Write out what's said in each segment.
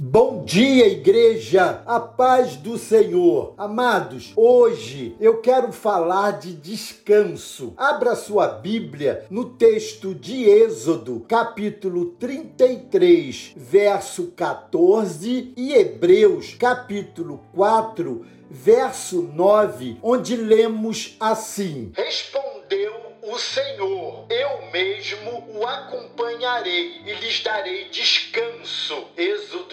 Bom dia, igreja, a paz do Senhor. Amados, hoje eu quero falar de descanso. Abra sua Bíblia no texto de Êxodo, capítulo 33, verso 14, e Hebreus, capítulo 4, verso 9, onde lemos assim: Respondeu o Senhor, eu mesmo o acompanharei e lhes darei descanso. Êxodo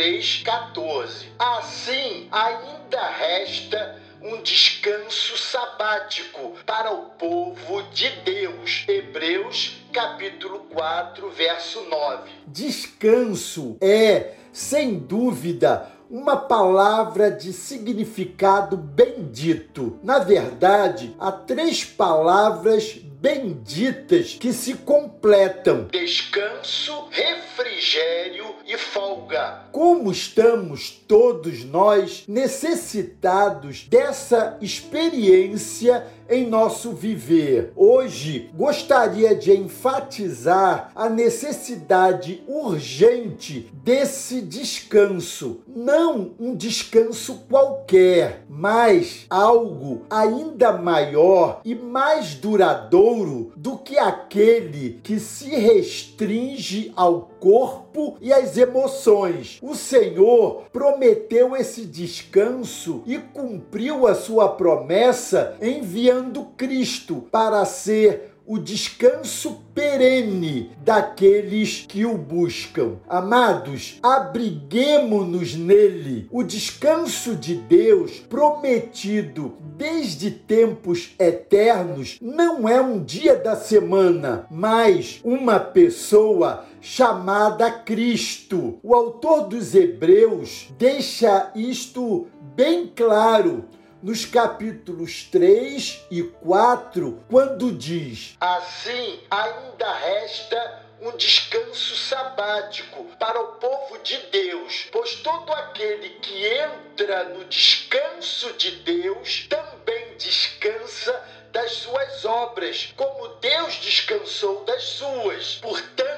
33, 14. Assim, ainda resta um descanso sabático para o povo de Deus. Hebreus capítulo 4, verso 9. Descanso é, sem dúvida, uma palavra de significado bendito. Na verdade, há três palavras benditas que se completam: descanso, refrigério e folga. Como estamos todos nós necessitados dessa experiência em nosso viver. Hoje gostaria de enfatizar a necessidade urgente desse descanso. Não um descanso qualquer, mas algo ainda maior e mais duradouro do que aquele que se restringe ao corpo e às emoções. O Senhor prometeu esse descanso e cumpriu a sua promessa enviando Cristo para ser o descanso perene daqueles que o buscam. Amados, abriguemo-nos nele. O descanso de Deus prometido desde tempos eternos não é um dia da semana, mas uma pessoa chamada Cristo. O autor dos Hebreus deixa isto bem claro nos capítulos 3 e 4, quando diz: Assim ainda resta um descanso sabático para o povo de Deus, pois todo aquele que entra no descanso de Deus também descansa das suas obras, como Deus descansou das suas. Portanto,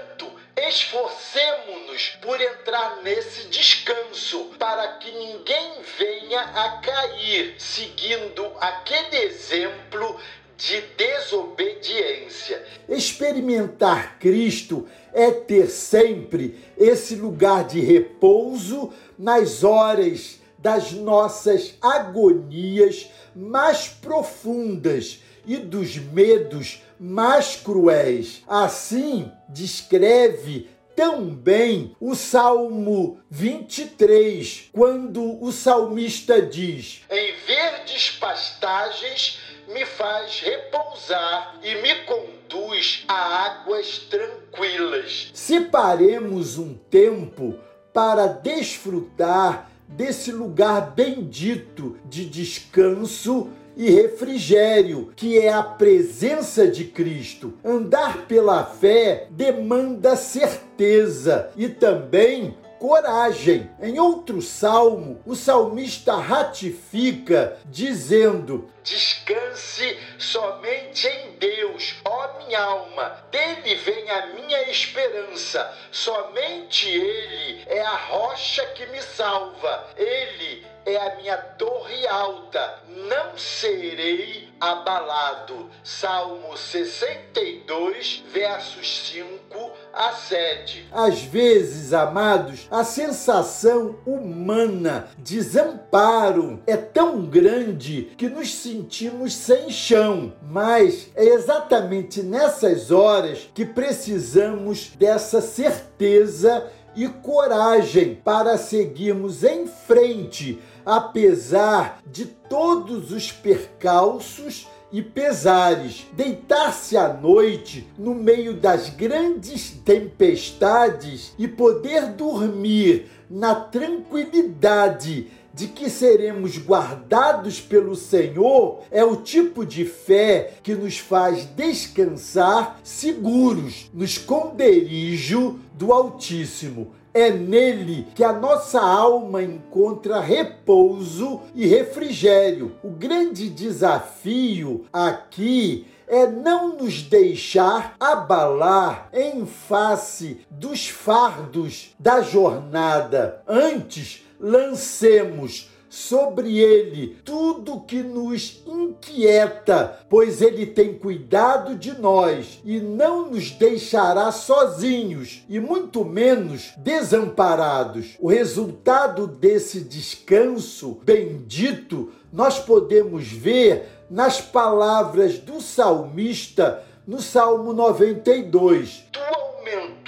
esforcemos-nos por entrar nesse descanso, para que ninguém venha a cair, seguindo aquele exemplo de desobediência. Experimentar Cristo é ter sempre esse lugar de repouso nas horas das nossas agonias mais profundas e dos medos mais cruéis. Assim descreve tão bem o Salmo 23, quando o salmista diz: Em verdes pastagens me faz repousar e me conduz a águas tranquilas. Separemos um tempo para desfrutar desse lugar bendito de descanso e refrigério, que é a presença de Cristo. Andar pela fé demanda certeza e também coragem. Em outro salmo, o salmista ratifica, dizendo: Descanse somente em Deus, ó minha alma, dele vem a minha esperança. Somente Ele é a rocha que me salva. Ele é a minha torre alta, não serei abalado. Salmo 62, versos 5 a 7. Às vezes, amados, a sensação humana de desamparo é tão grande que nos sentimos sem chão, mas é exatamente nessas horas que precisamos dessa certeza e coragem para seguirmos em frente, apesar de todos os percalços e pesares. Deitar-se à noite no meio das grandes tempestades e poder dormir na tranquilidade de que seremos guardados pelo Senhor é o tipo de fé que nos faz descansar seguros no esconderijo do Altíssimo. É nele que a nossa alma encontra repouso e refrigério. O grande desafio aqui é não nos deixar abalar em face dos fardos da jornada. Antes, lancemos sobre ele tudo que nos inquieta, pois ele tem cuidado de nós e não nos deixará sozinhos e muito menos desamparados. O resultado desse descanso bendito nós podemos ver nas palavras do salmista no Salmo 92.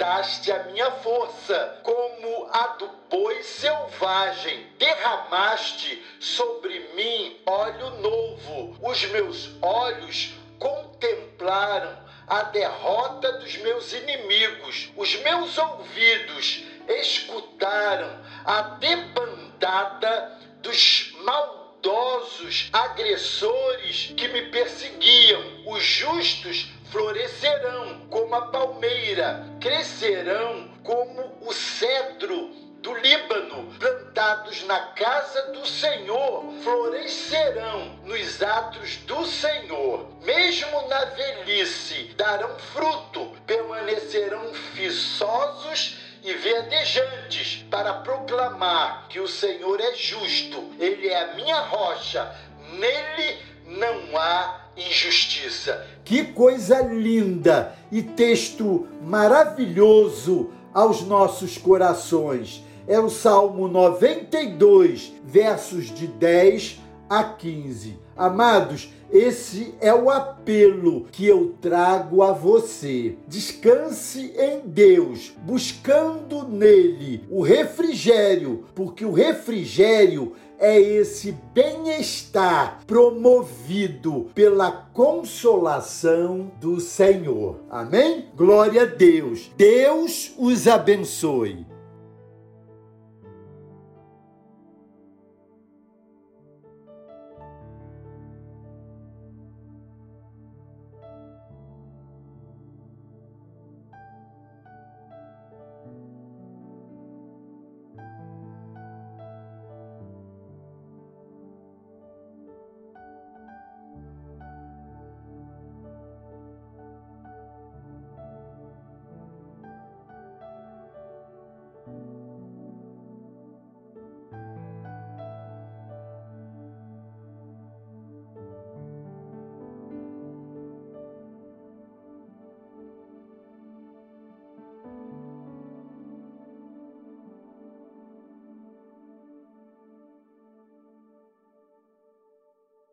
Aumentaste a minha força como a do boi selvagem, derramaste sobre mim óleo novo. Os meus olhos contemplaram a derrota dos meus inimigos. Os meus ouvidos escutaram a debandada dos maldosos agressores que me perseguiam. Os justos florescerão como a palmeira, crescerão como o cedro do Líbano, plantados na casa do Senhor, florescerão nos atos do Senhor. Mesmo na velhice darão fruto, permanecerão viçosos e verdejantes para proclamar que o Senhor é justo, ele é a minha rocha, nele não há injustiça. Que coisa linda e texto maravilhoso aos nossos corações. É o Salmo 92, versos de 10 a 15. Amados, esse é o apelo que eu trago a você. Descanse em Deus, buscando nele o refrigério, porque o refrigério é esse bem-estar promovido pela consolação do Senhor. Amém? Glória a Deus. Deus os abençoe.